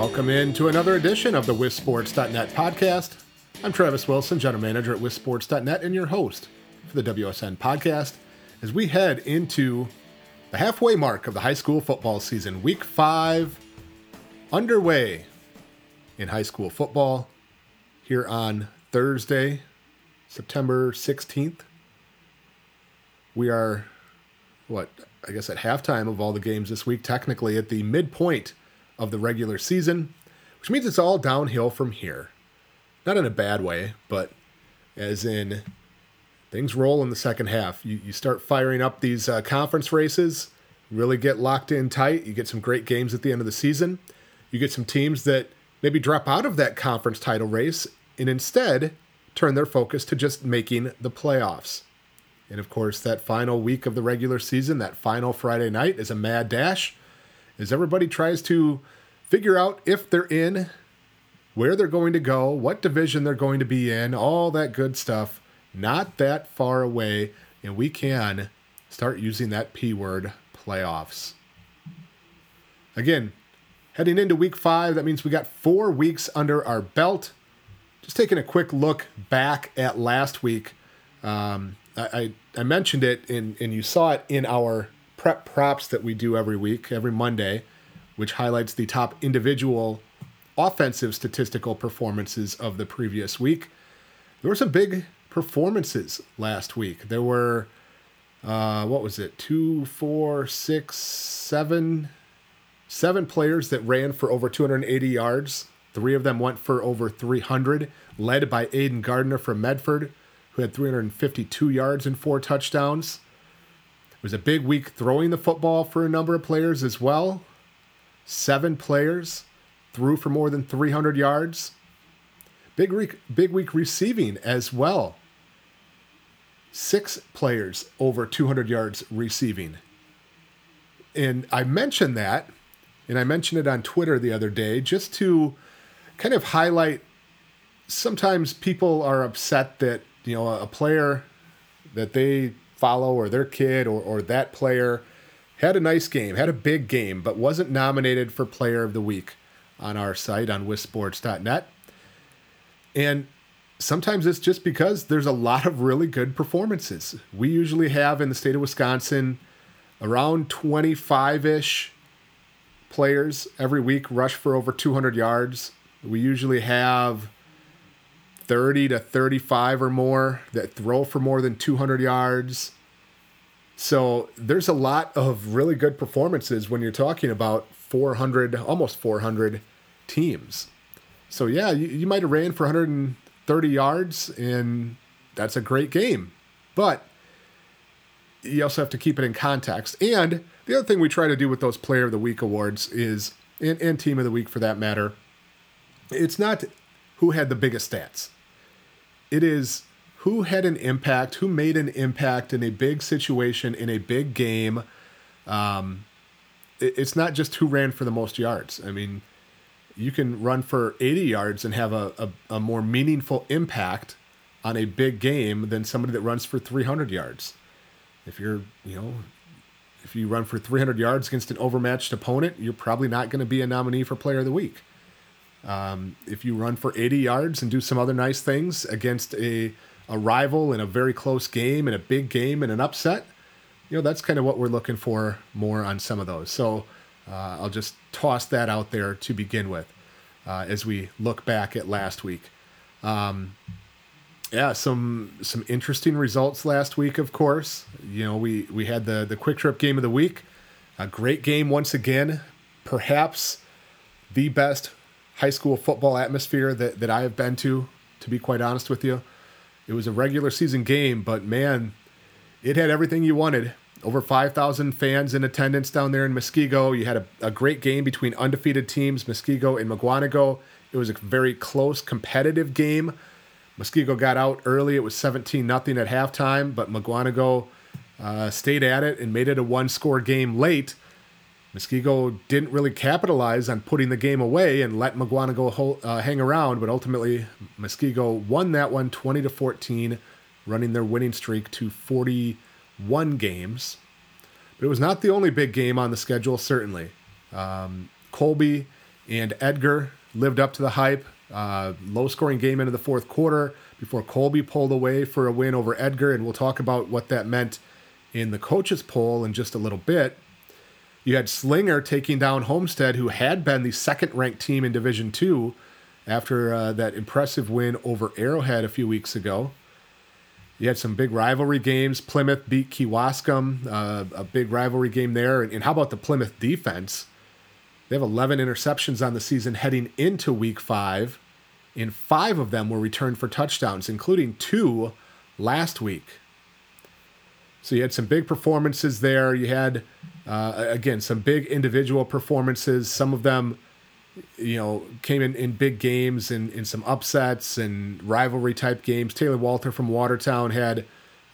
Welcome in to another edition of the WisSports.net podcast. I'm Travis Wilson, General Manager at WisSports.net, and your host for the WSN podcast as we head into the halfway mark of the high school football season. Week five underway in high school football here on Thursday, September 16th. We are, what, I guess at halftime of all the games this week, technically at the midpoint of the regular season, which means it's all downhill from here. Not in a bad way, but as in things roll in the second half. You, you start firing up these uh, conference races, really get locked in tight. You get some great games at the end of the season. You get some teams that maybe drop out of that conference title race and instead turn their focus to just making the playoffs. And of course, that final week of the regular season, that final Friday night, is a mad dash as everybody tries to figure out if they're in, where they're going to go, what division they're going to be in, all that good stuff. Not that far away, and we can start using that P word playoffs. Again, heading into week five, that means we got four weeks under our belt. Just taking a quick look back at last week. Um, I, I, I mentioned it, in, and you saw it in our prep props that we do every week, every Monday, which highlights the top individual offensive statistical performances of the previous week. There were some big performances last week. There were, uh, what was it, two, four, six, seven, seven players that ran for over 280 yards. Three of them went for over 300, led by Aiden Gardner from Medford, who had 352 yards and four touchdowns. It was a big week throwing the football for a number of players as well. Seven players threw for more than 300 yards. Big week, big week receiving as well. Six players over 200 yards receiving. And I mentioned that, and I mentioned it on Twitter the other day just to kind of highlight sometimes people are upset that, you know, a player that they follow or their kid or, or that player had a nice game, had a big game, but wasn't nominated for Player of the Week on our site on WisSports.net. And sometimes it's just because there's a lot of really good performances. We usually have in the state of Wisconsin around 25 ish players every week rush for over 200 yards. We usually have 30 to 35 or more that throw for more than 200 yards. So there's a lot of really good performances when you're talking about 400, almost 400 teams. So yeah, you, you might have ran for 130 yards, and that's a great game. But you also have to keep it in context. And the other thing we try to do with those Player of the Week awards is, and, and Team of the Week for that matter, it's not who had the biggest stats it is who had an impact, who made an impact in a big situation, in a big game. Um, it, it's not just who ran for the most yards. I mean, you can run for 80 yards and have a, a, a more meaningful impact on a big game than somebody that runs for 300 yards. If you're, you know, if you run for 300 yards against an overmatched opponent, you're probably not going to be a nominee for Player of the Week. Um, if you run for 80 yards and do some other nice things against a, a rival in a very close game, and a big game, and an upset, you know, that's kind of what we're looking for more on some of those. So uh, I'll just toss that out there to begin with uh, as we look back at last week. Um, yeah, some some interesting results last week. Of course, you know we we had the the Quick Trip game of the week, a great game once again, perhaps the best high school football atmosphere that, that I have been to, to be quite honest with you. It was a regular season game, but man, it had everything you wanted. Over 5,000 fans in attendance down there in Muskego. You had a, a great game between undefeated teams, Muskego and Mukwonago. It was a very close, competitive game. Muskego got out early. It was 17 nothing at halftime, but Mukwonago uh, stayed at it and made it a one score game late. Muskego didn't really capitalize on putting the game away and let Mukwonago uh, hang around, but ultimately Muskego won that one 20 to 14, running their winning streak to 41 games. But it was not the only big game on the schedule, certainly. Um, Colby And Edgar lived up to the hype. Uh, low scoring game into the fourth quarter before Colby pulled away for a win over Edgar. And we'll talk about what that meant in the coaches' poll in just a little bit. You had Slinger taking down Homestead, who had been the second ranked team in Division Two after uh, that impressive win over Arrowhead a few weeks ago. You had some big rivalry games. Plymouth beat Kewaskum, uh, a big rivalry game there. And, and how about the Plymouth defense? They have 11 interceptions on the season heading into week five, and five of them were returned for touchdowns, including two last week. So you had some big performances there. You had, uh, again, some big individual performances. Some of them, you know, came in, in big games and in some upsets and rivalry type games. Taylor Walter from Watertown had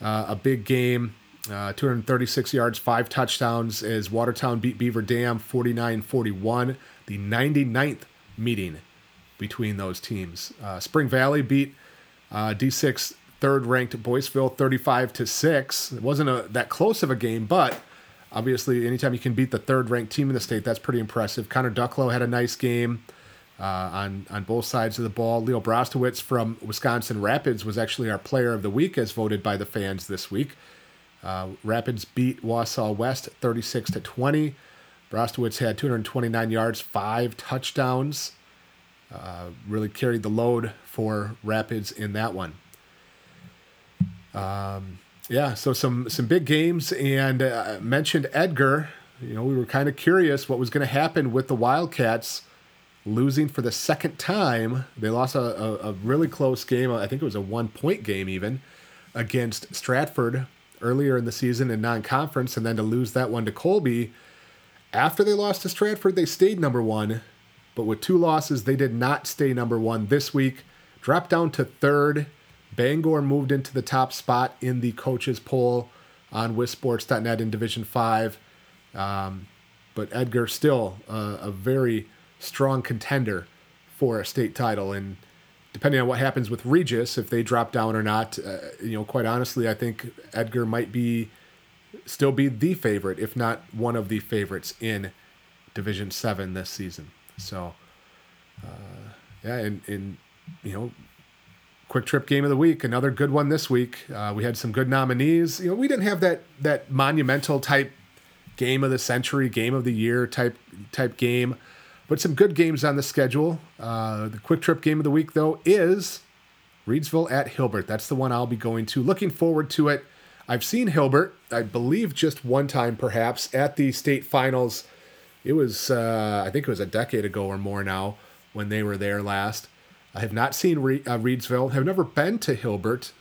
uh, a big game, uh, 236 yards, five touchdowns as Watertown beat Beaver Dam 49 41, the 99th meeting between those teams. Uh, Spring Valley beat uh, D6 third ranked Boyceville 35 to 6. It wasn't a, that close of a game, but obviously, anytime you can beat the third ranked team in the state, that's pretty impressive. Connor Ducklow had a nice game. Uh, on on both sides of the ball. Leo Brostowitz from Wisconsin Rapids was actually our player of the week, as voted by the fans this week. Uh, Rapids beat Wausau West 36 to 20. Brostowitz had 229 yards, five touchdowns. Uh, really carried the load for Rapids in that one. Um, yeah, so some some big games, and uh, mentioned Edgar. You know, we were kind of curious what was going to happen with the Wildcats losing for the second time. They lost a, a, a, really close game. I think it was a one point game even against Stratford earlier in the season in non conference, and then to lose that one to Colby. After they lost to Stratford, they stayed number one, but with two losses, they did not stay number one this week. Dropped down to third Bangor moved into the top spot in the coaches poll on WisSports.net in Division 5. Um, but Edgar still uh, a very strong contender for a state title. And depending on what happens with Regis, if they drop down or not, uh, you know, quite honestly, I think Edgar might be still be the favorite, if not one of the favorites in Division 7 this season. So, uh, yeah, and, and, you know, Quick Trip Game of the Week, another good one this week. Uh, we had some good nominees. You know, we didn't have that that monumental type game of the century, game of the year type type game, but some good games on the schedule. Uh, the Quick Trip Game of the Week though is Reedsville at Hilbert. That's the one I'll be going to. Looking forward to it. I've seen Hilbert, I believe, just one time perhaps at the state finals. It was, uh, I think it was a decade ago or more now when they were there last. I have not seen Re- uh, Reedsville, have never been to Hilbert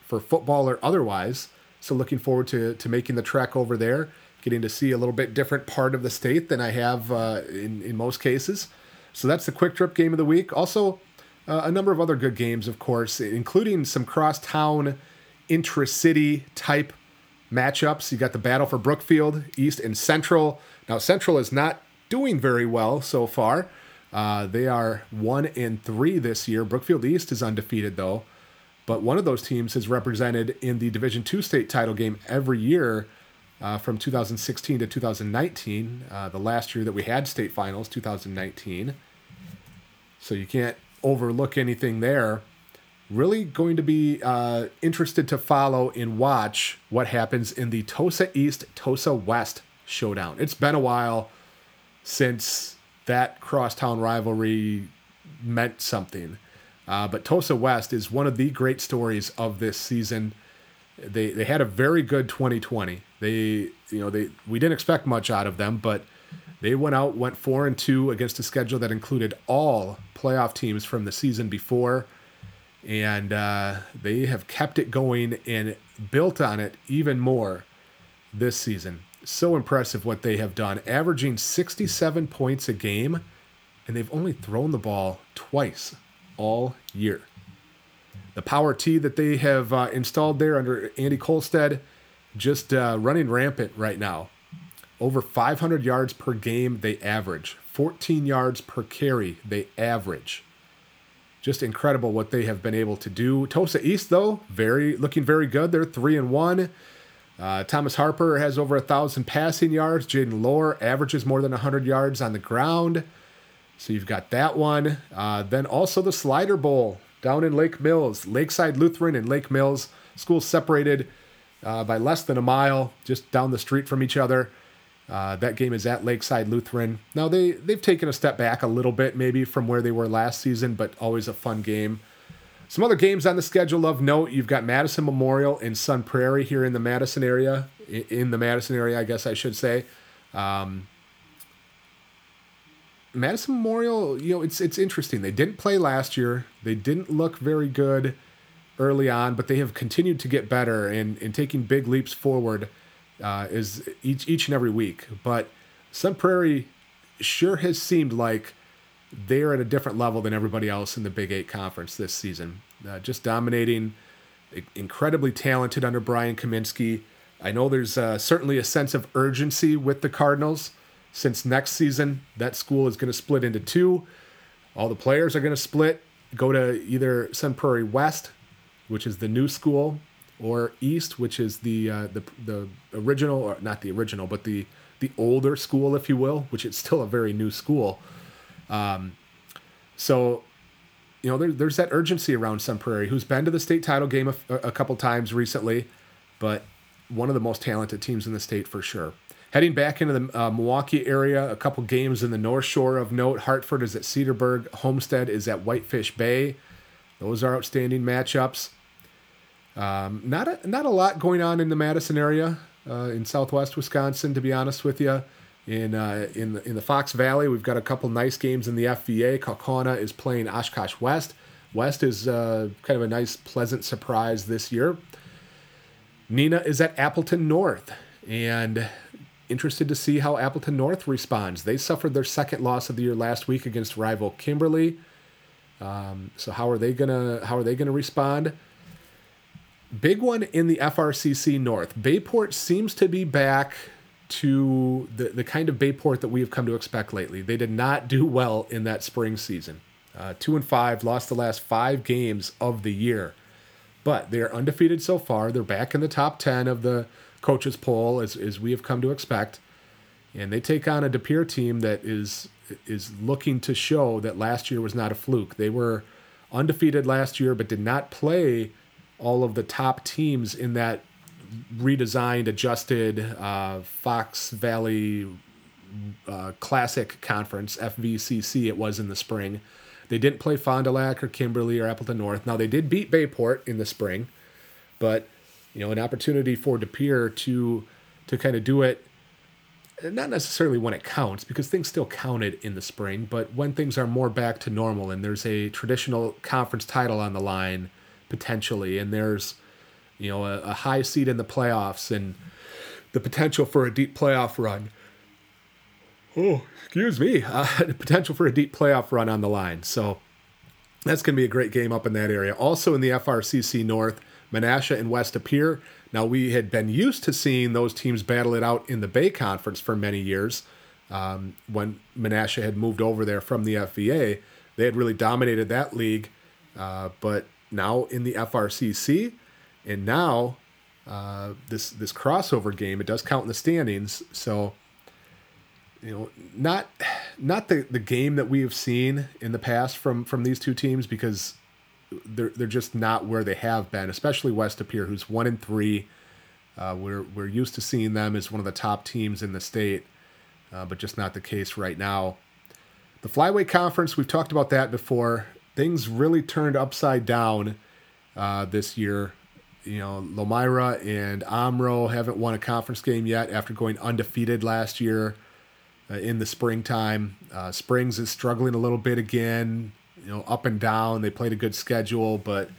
for football or otherwise. So looking forward to, to making the trek over there, getting to see a little bit different part of the state than I have uh, in, in most cases. So that's the quick trip game of the week. Also, uh, a number of other good games, of course, including some crosstown, intra-city type matchups. You got the battle for Brookfield, East and Central. Now, Central is not doing very well so far. Uh, they are one and three this year. Brookfield East is undefeated though, but one of those teams is represented in the Division Two state title game every year uh, from 2016 to 2019. Uh, the last year that we had state finals, 2019. So you can't overlook anything there. Really going to be uh, interested to follow and watch what happens in the Tosa East Tosa West showdown. It's been a while since that crosstown rivalry meant something. Uh, but Tosa West is one of the great stories of this season. They they had a very good 2020. They you know they we didn't expect much out of them, but they went out went four and two against a schedule that included all playoff teams from the season before, and uh, they have kept it going and built on it even more this season so impressive what they have done, averaging 67 points a game, and they've only thrown the ball twice all year. The power T that they have uh, installed there under Andy Kolstad, just uh, running rampant right now. Over 500 yards per game they average, 14 yards per carry they average. Just incredible what they have been able to do. Tosa East though, very looking very good. They're three and one. Uh, Thomas Harper has over a thousand passing yards. Jaden Lohr averages more than 100 yards on the ground. So you've got that one. Uh, then also the Slider Bowl down in Lake Mills, Lakeside Lutheran and Lake Mills. Schools separated uh, by less than a mile, just down the street from each other. Uh, that game is at Lakeside Lutheran. Now they they've taken a step back a little bit, maybe from where they were last season, but always a fun game. Some other games on the schedule of note: you've got Madison Memorial in Sun Prairie here in the Madison area. In the Madison area, I guess I should say. Um, Madison Memorial, you know, it's it's interesting. They didn't play last year. They didn't look very good early on, but they have continued to get better and, and taking big leaps forward uh, is each each and every week. But Sun Prairie sure has seemed like they're at a different level than everybody else in the Big Eight conference this season. Uh, just dominating, incredibly talented under Brian Kaminsky. I know there's uh, certainly a sense of urgency with the Cardinals since next season that school is going to split into two. All the players are going to split, go to either Sun Prairie West, which is the new school, or East, which is the uh, the the original, or not the original, but the the older school, if you will, which is still a very new school. Um, so, you know, there, there's that urgency around Sun Prairie, who's been to the state title game a, a couple times recently, but one of the most talented teams in the state for sure. Heading back into the uh, Milwaukee area, a couple games in the North Shore of note. Hartford is at Cedarburg. Homestead is at Whitefish Bay. Those are outstanding matchups. Um, not a, not a lot going on in the Madison area uh, in Southwest Wisconsin, to be honest with you. In uh, in the, in the Fox Valley, we've got a couple nice games in the FVA. Kaukauna is playing Oshkosh West. West is uh, kind of a nice, pleasant surprise this year. Neenah is at Appleton North, and interested to see how Appleton North responds. They suffered their second loss of the year last week against rival Kimberly. Um, so how are they gonna how are they gonna respond? Big one in the FRCC North. Bayport seems to be back to the, the kind of Bayport that we have come to expect lately. They did not do well in that spring season. Uh, two and five, lost the last five games of the year. But they're undefeated so far. They're back in the top 10 of the coaches poll, as, as we have come to expect. And they take on a De Pere team that is is looking to show that last year was not a fluke. They were undefeated last year, but did not play all of the top teams in that redesigned, adjusted uh, Fox Valley uh, Classic Conference, FVCC, it was in the spring. They didn't play Fond du Lac or Kimberly or Appleton North. Now, they did beat Bayport in the spring, but, you know, an opportunity for DePere to, to kind of do it, not necessarily when it counts, because things still counted in the spring, but when things are more back to normal and there's a traditional conference title on the line potentially, and there's you know a, a high seed in the playoffs and the potential for a deep playoff run. Oh, excuse me, uh, the potential for a deep playoff run on the line. So that's going to be a great game up in that area. Also in the FRCC North, Menasha and West Pere. Now we had been used to seeing those teams battle it out in the Bay Conference for many years. Um, when Menasha had moved over there from the FVA, they had really dominated that league. Uh, but now in the FRCC, and now uh, this this crossover game. It does count in the standings, so you know not not the the game that we have seen in the past from from these two teams because they're they're just not where they have been, especially West De Pere, who's one in three. Uh, we're we're used to seeing them as one of the top teams in the state, uh, but just not the case right now. The Flyway conference, we've talked about that before things really turned upside down uh, this year. You know, Lomira and Omro haven't won a conference game yet after going undefeated last year uh, in the springtime. Uh, Springs is struggling a little bit again, you know, up and down. They played a good schedule, but,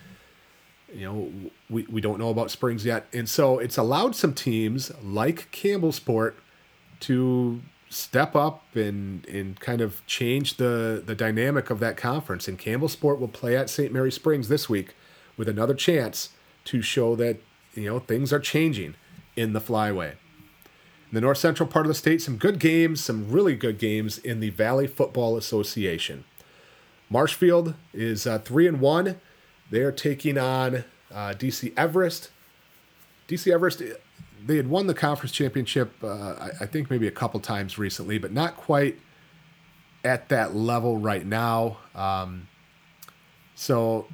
you know, we, we don't know about Springs yet. And so it's allowed some teams like Campbellsport to step up and and kind of change the the dynamic of that conference. And Campbellsport will play at St. Mary Springs this week with another chance to show that you know things are changing in the flyway. In the north central part of the state, some good games, some really good games in the Valley Football Association. Marshfield is uh, three and one. They are taking on uh, DC Everest. DC Everest they had won the conference championship, uh, I, I, think maybe a couple times recently, but not quite at that level right now. Um, so,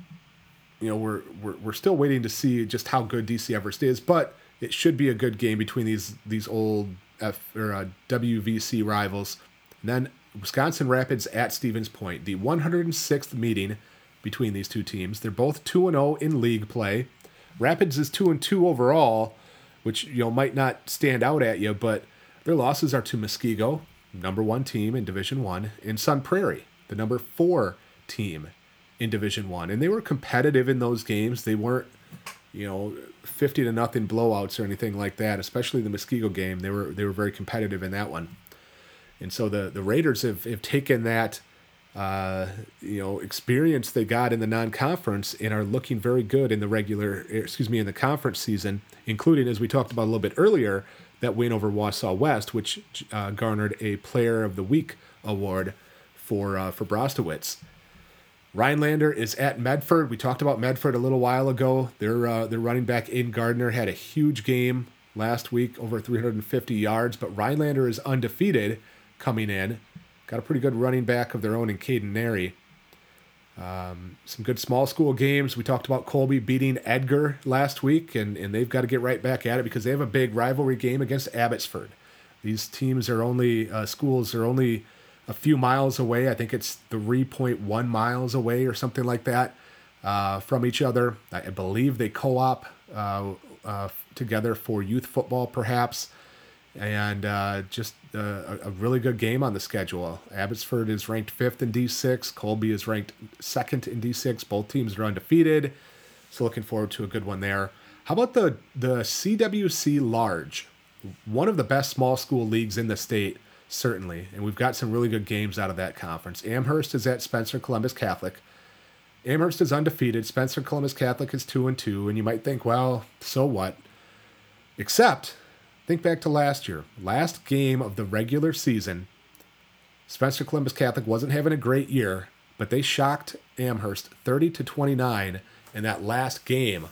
you know, we're, we're we're still waiting to see just how good DC Everest is, but it should be a good game between these these old F or uh, WVC rivals. And then Wisconsin Rapids at Stevens Point, the 106th meeting between these two teams. They're both 2 and 0 in league play. Rapids is 2 and 2 overall, which you know might not stand out at you, but their losses are to Muskego, number 1 team in Division 1, and Sun Prairie, the number 4 team in Division 1. And they were competitive in those games. They weren't you know, 50 to nothing blowouts or anything like that, especially the Muskego game. They were they were very competitive in that one. And so the the Raiders have, have taken that uh, you know experience they got in the non-conference and are looking very good in the regular excuse me in the conference season, including as we talked about a little bit earlier that win over Wausau West, which uh, garnered a Player of the Week award for uh, for Brostowitz. Rhinelander is at Medford. We talked about Medford a little while ago. Their uh, their running back in Gardner had a huge game last week, over 350 yards. But Rhinelander is undefeated coming in. Got a pretty good running back of their own in Caden Nary. Um, some good small school games. We talked about Colby beating Edgar last week, and, and they've got to get right back at it because they have a big rivalry game against Abbotsford. These teams are only, uh, schools are only a few miles away. I think it's 3.1 miles away or something like that uh, from each other. I believe they co op uh, uh, together for youth football, perhaps. And uh, just a, a, really good game on the schedule. Abbotsford is ranked fifth in D6. Colby is ranked second in D6. Both teams are undefeated. So looking forward to a good one there. How about the the CWC Large? One of the best small school leagues in the state certainly. And we've got some really good games out of that conference. Amherst is at Spencer Columbus Catholic. Amherst is undefeated. Spencer Columbus Catholic is 2 and 2. And you might think, well, so what? Except, think back to last year. Last game of the regular season, Spencer Columbus Catholic wasn't having a great year, but they shocked Amherst 30 to 29 in that last game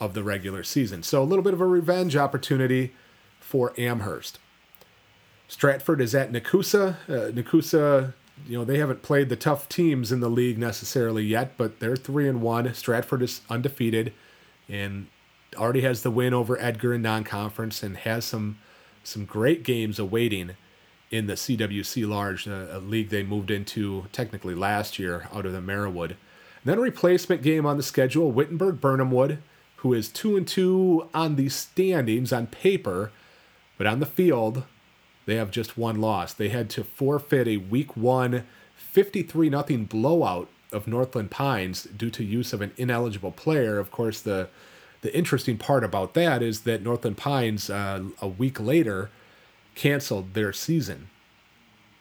of the regular season. So a little bit of a revenge opportunity for Amherst. Stratford is at Nekoosa. Uh, Nekoosa, you know, they haven't played the tough teams in the league necessarily yet, but they're three and one. Stratford is undefeated, and already has the win over Edgar in non-conference, and has some some great games awaiting in the CWC Large, a, a league they moved into technically last year out of the Marawood. And then a replacement game on the schedule: Wittenberg Birnamwood, who is two and two on the standings on paper, but on the field they have just one loss. They had to forfeit a week one 53 0 blowout of Northland Pines due to use of an ineligible player. Of course, the the interesting part about that is that Northland Pines uh, a week later canceled their season,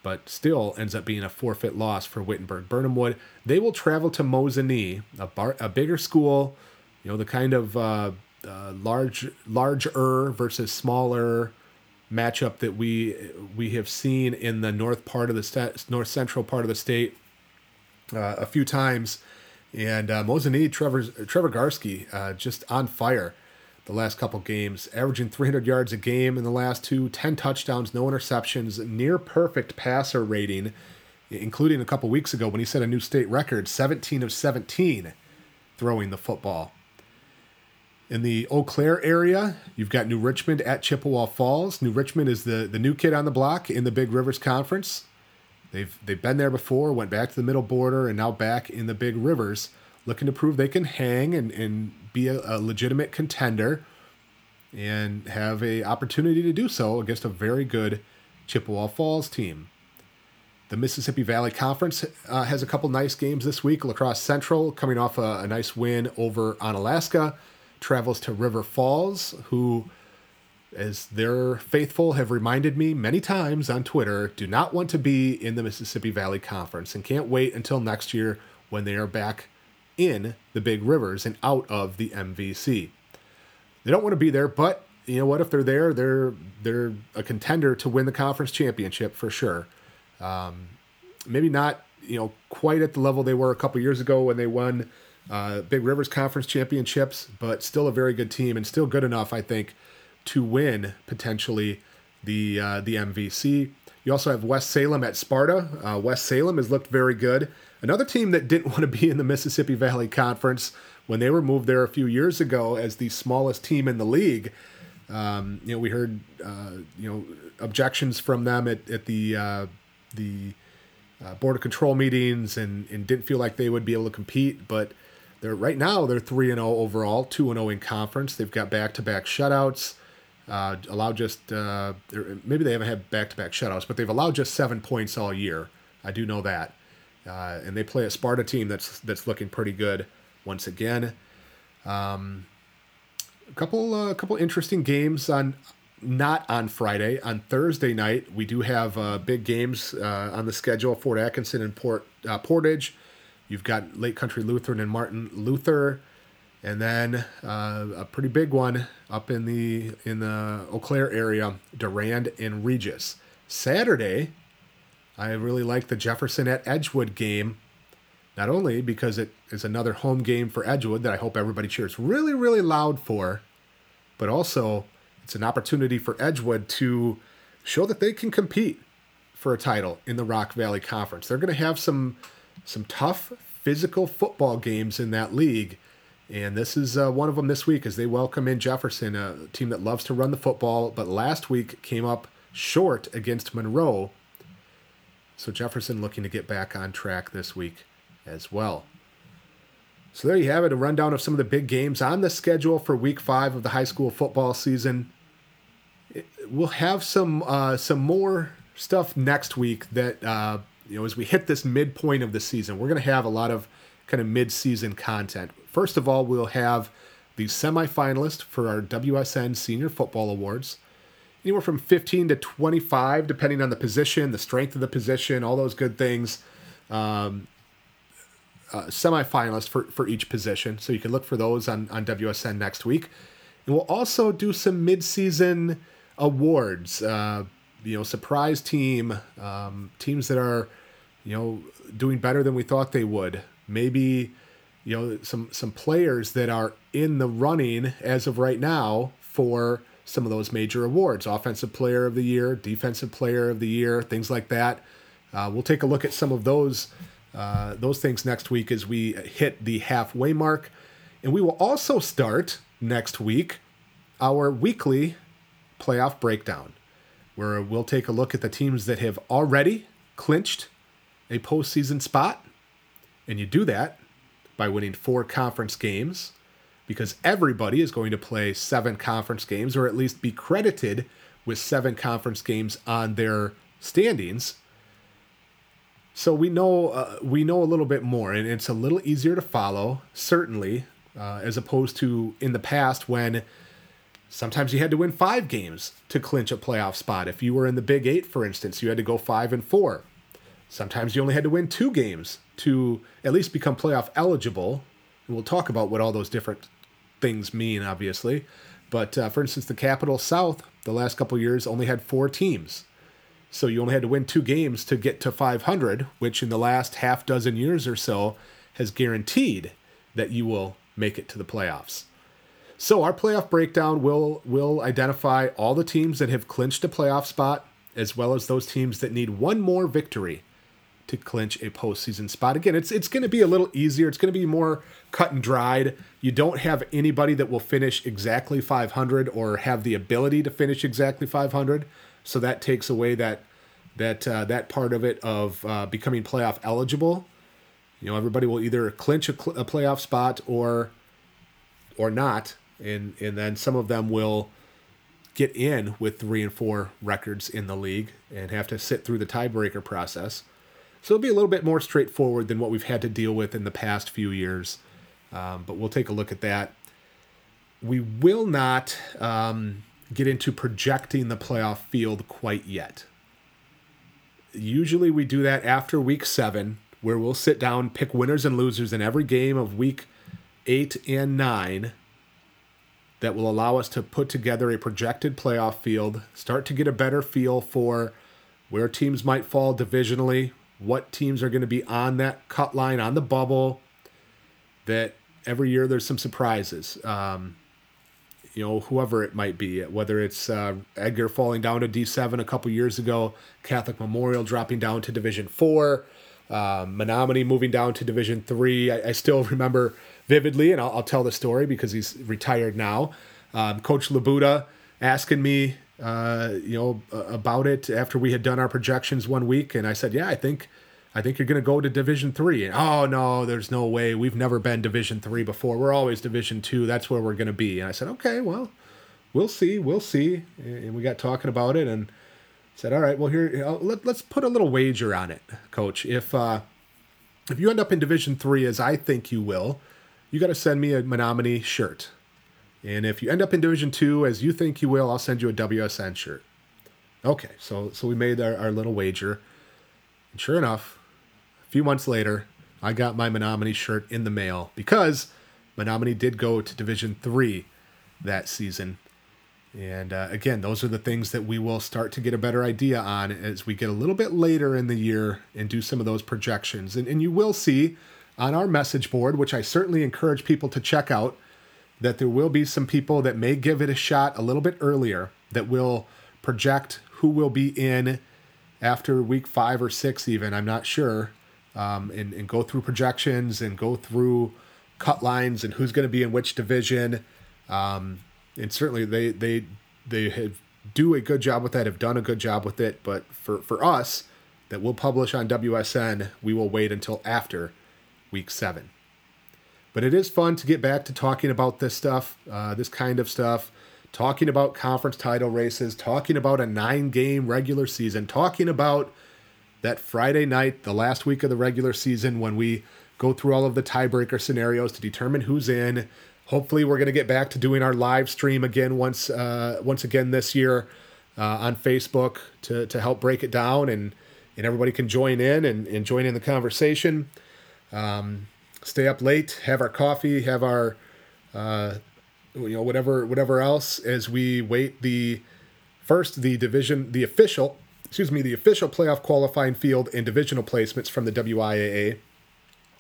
but still ends up being a forfeit loss for Wittenberg. Birnamwood they will travel to Mosinee, a bar, a bigger school, you know the kind of uh, uh, large larger versus smaller matchup that we we have seen in the north part of the state, north central part of the state uh, a few times. And uh, Mosinee, Trevor Trevor Garsky, uh, just on fire the last couple games, averaging 300 yards a game in the last two, 10 touchdowns, no interceptions, near perfect passer rating, including a couple weeks ago when he set a new state record, 17 of 17 throwing the football. In the Eau Claire area, you've got New Richmond at Chippewa Falls. New Richmond is the, the new kid on the block in the Big Rivers Conference. They've they've been there before, went back to the middle border, and now back in the Big Rivers, looking to prove they can hang and, and be a, a legitimate contender and have a opportunity to do so against a very good Chippewa Falls team. The Mississippi Valley Conference uh, has a couple nice games this week. La Crosse Central coming off a, a nice win over Onalaska travels to River Falls, who, as their faithful have reminded me many times on Twitter, do not want to be in the Mississippi Valley Conference and can't wait until next year when they are back in the big rivers and out of the MVC. They don't want to be there, but you know what? If they're there, they're they're a contender to win the conference championship for sure. Um, maybe not, you know, quite at the level they were a couple years ago when they won uh, Big Rivers Conference championships, but still a very good team and still good enough, I think, to win potentially the uh, the MVC. You also have West Salem at Sparta. Uh, West Salem has looked very good. Another team that didn't want to be in the Mississippi Valley Conference when they were moved there a few years ago as the smallest team in the league. Um, you know, we heard uh, you know objections from them at, at the uh, the board of control meetings and, and didn't feel like they would be able to compete. But they're right now they're three and zero oh overall, two and zero oh in conference. They've got back to back shutouts. Uh, allowed just uh, maybe they haven't had back to back shutouts, but they've allowed just seven points all year. I do know that, uh, and they play a Sparta team that's that's looking pretty good once again. Um, a couple a uh, couple interesting games on not on Friday. On Thursday night, we do have uh, big games uh, on the schedule. Fort Atkinson and Port uh, Portage. You've got Lake Country Lutheran and Martin Luther, and then uh, a pretty big one up in the in the Eau Claire area, Durand and Regis. Saturday, I really like the Jefferson at Edgewood game. Not only because it is another home game for Edgewood that I hope everybody cheers really, really loud for, but also it's an opportunity for Edgewood to show that they can compete for a title in the Rock Valley Conference. They're going to have some some tough physical football games in that league, and this is uh, one of them this week as they welcome in Jefferson, a team that loves to run the football, but last week came up short against Monroe. So Jefferson looking to get back on track this week as well. So there you have it, a rundown of some of the big games on the schedule for week five of the high school football season we'll have some uh, some more stuff next week that uh, you know as we hit this midpoint of the season, we're going to have a lot of kind of mid-season content. First of all, we'll have the semifinalist for our WSN Senior Football Awards. Anywhere from 15 to 25, depending on the position, the strength of the position, all those good things. Um, uh, semifinalist for, for each position. So you can look for those on, on WSN next week. And we'll also do some mid-season awards. Uh, you know, surprise team, um, teams that are, you know, doing better than we thought they would. Maybe, you know, some some players that are in the running as of right now for some of those major awards: offensive player of the year, defensive player of the year, things like that. Uh, we'll take a look at some of those uh, those things next week as we hit the halfway mark, and we will also start next week our weekly playoff breakdown, where we'll take a look at the teams that have already clinched a postseason spot. And you do that by winning four conference games, because everybody is going to play seven conference games, or at least be credited with seven conference games on their standings. So we know uh, we know a little bit more, and it's a little easier to follow, certainly, uh, as opposed to in the past when Sometimes you had to win five games to clinch a playoff spot. If you were in the Big Eight, for instance, you had to go five and four. Sometimes you only had to win two games to at least become playoff eligible. And we'll talk about what all those different things mean, obviously. But uh, for instance, the Capital South, the last couple years, only had four teams. So you only had to win two games to get to 500, which in the last half dozen years or so has guaranteed that you will make it to the playoffs. So our playoff breakdown will will identify all the teams that have clinched a playoff spot, as well as those teams that need one more victory to clinch a postseason spot. Again, it's it's going to be a little easier. It's going to be more cut and dried. You don't have anybody that will finish exactly 500 or have the ability to finish exactly 500. So that takes away that that uh, that part of it of uh, becoming playoff eligible. You know, everybody will either clinch a, cl- a playoff spot or or not and and then some of them will get in with three and four records in the league and have to sit through the tiebreaker process. So it'll be a little bit more straightforward than what we've had to deal with in the past few years. Um, but we'll take a look at that. We will not um, get into projecting the playoff field quite yet. Usually we do that after week seven, where we'll sit down, pick winners and losers in every game of week eight and nine, that will allow us to put together a projected playoff field, start to get a better feel for where teams might fall divisionally, what teams are going to be on that cut line, on the bubble, that every year there's some surprises. Um, you know, whoever it might be, whether it's uh, Edgar falling down to D7 a couple years ago, Catholic Memorial dropping down to Division 4, uh, Menomonie moving down to Division 3. I, I still remember vividly, and I'll, I'll, tell the story because he's retired now. Um, Coach Labuda asking me, uh, you know, about it after we had done our projections one week, and I said, yeah, I think – I think you're going to go to Division Three. And oh no, there's no way. We've never been Division Three before. We're always Division Two. That's where we're going to be. And I said, okay, well, we'll see, we'll see. And we got talking about it and said, all right, well here, let, let's put a little wager on it, Coach. If uh, if you end up in Division Three, as I think you will, you got to send me a Menomonie shirt. And if you end up in Division Two, as you think you will, I'll send you a WSN shirt. Okay, so so we made our, our little wager. And sure enough, a few months later, I got my Menomonie shirt in the mail because Menomonie did go to Division Three that season. And uh, again, those are the things that we will start to get a better idea on as we get a little bit later in the year and do some of those projections. And, and you will see on our message board, which I certainly encourage people to check out, that there will be some people that may give it a shot a little bit earlier that will project who will be in after week five or six, even. I'm not sure um, and, and go through projections and go through cut lines and who's going to be in which division. Um, and certainly they they they have do a good job with that, have done a good job with it. But for, for us, that we'll publish on WSN, we will wait until after week seven. But it is fun to get back to talking about this stuff, uh, this kind of stuff, talking about conference title races, talking about a nine game regular season, talking about that Friday night, the last week of the regular season, when we go through all of the tiebreaker scenarios to determine who's in. Hopefully, we're going to get back to doing our live stream again once uh, once again this year uh, on Facebook to, to help break it down and and everybody can join in and, and join in the conversation. Um, stay up late, have our coffee, have our uh, you know whatever whatever else as we wait the first the division the official excuse me, the official playoff qualifying field and divisional placements from the WIAA.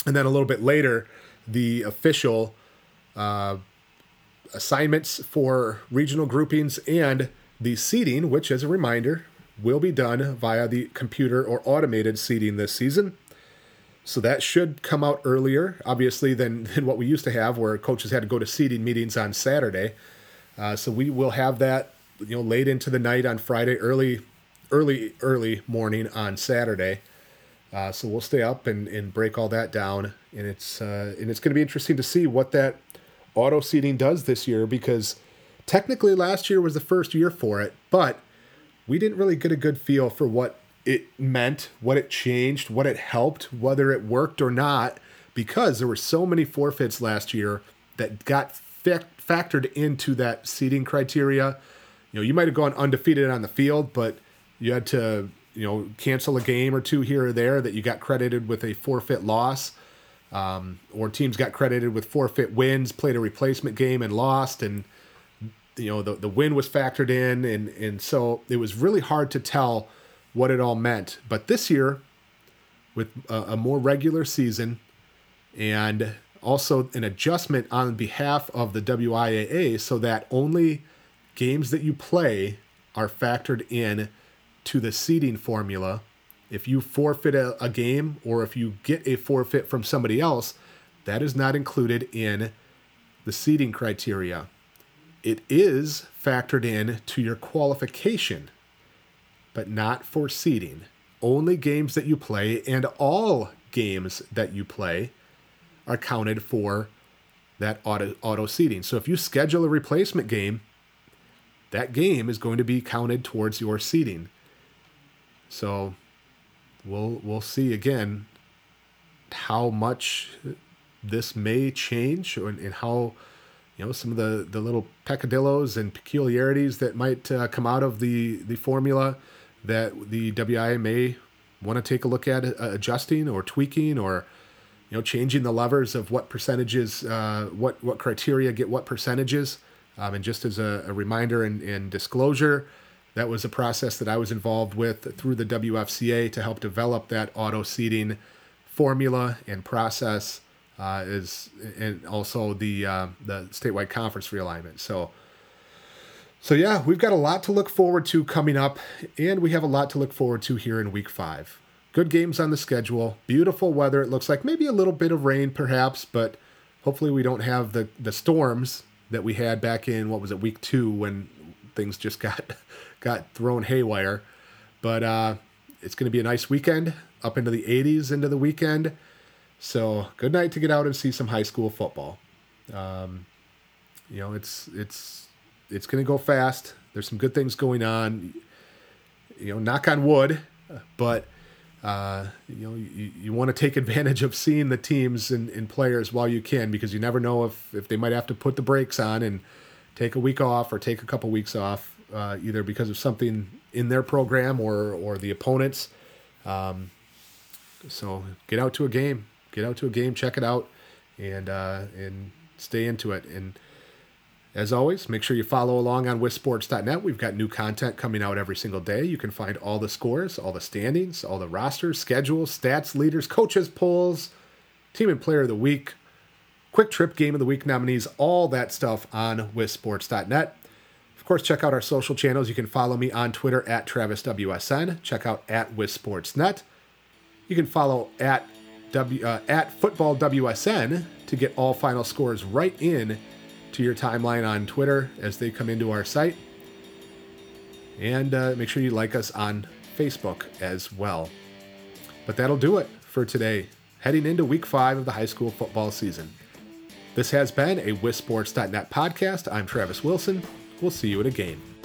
And then a little bit later, the official uh, assignments for regional groupings and the seeding, which, as a reminder, will be done via the computer or automated seeding this season. So that should come out earlier, obviously, than, than what we used to have, where coaches had to go to seeding meetings on Saturday. Uh, so we will have that, you know, late into the night on Friday, early early early morning on Saturday. Uh, so we'll stay up and, and break all that down, and it's uh, and it's going to be interesting to see what that auto seeding does this year because technically last year was the first year for it, but we didn't really get a good feel for what it meant, what it changed, what it helped, whether it worked or not, because there were so many forfeits last year that got fa- factored into that seeding criteria. You know, you might have gone undefeated on the field, but you had to you know cancel a game or two here or there that you got credited with a forfeit loss um, or teams got credited with forfeit wins played a replacement game and lost and you know the, the win was factored in and and so it was really hard to tell what it all meant. But this year with a, a more regular season and also an adjustment on behalf of the WIAA so that only games that you play are factored in to the seeding formula, if you forfeit a, a game or if you get a forfeit from somebody else, that is not included in the seeding criteria. It is factored in to your qualification, but not for seeding. Only games that you play and all games that you play are counted for that auto auto seeding. So if you schedule a replacement game, that game is going to be counted towards your seeding. So we'll we'll see again how much this may change and, and how you know some of the, the little peccadillos and peculiarities that might uh, come out of the the formula that the WIAA may want to take a look at uh, adjusting or tweaking or you know changing the levers of what percentages uh, what what criteria get what percentages um, and just as a, a reminder and, and disclosure that was a process that I was involved with through the WFCA to help develop that auto seeding formula and process. Uh, is and also the uh, the statewide conference realignment. So So, yeah, we've got a lot to look forward to coming up, and we have a lot to look forward to here in week five. Good games on the schedule, beautiful weather. It looks like maybe a little bit of rain, perhaps, but hopefully we don't have the, the storms that we had back in, what was it, week two when things just got, got thrown haywire. But uh, it's going to be a nice weekend, up into the 80s into the weekend. So, good night to get out and see some high school football. Um, you know, it's it's it's going to go fast. There's some good things going on. You know, knock on wood, but uh, you know you, you want to take advantage of seeing the teams and, and players while you can because you never know if if they might have to put the brakes on and take a week off or take a couple weeks off uh, either because of something in their program or or the opponents. Um, so get out to a game, get out to a game, check it out, and uh, and stay into it and as always, make sure you follow along on WisSports.net. We've got new content coming out every single day. You can find all the scores, all the standings, all the rosters, schedules, stats, leaders, coaches, polls, team and player of the week, Kwik Trip game of the week nominees, all that stuff on WisSports.net. Of course, check out our social channels. You can follow me on Twitter at TravisWSN. Check out at wisportsnet. You can follow at W uh, at FootballWSN to get all final scores right in to your timeline on Twitter as they come into our site. And uh, make sure you like us on Facebook as well. But that'll do it for today, heading into week five of the high school football season. This has been a WisSports.net podcast. I'm Travis Wilson. We'll see you at a game.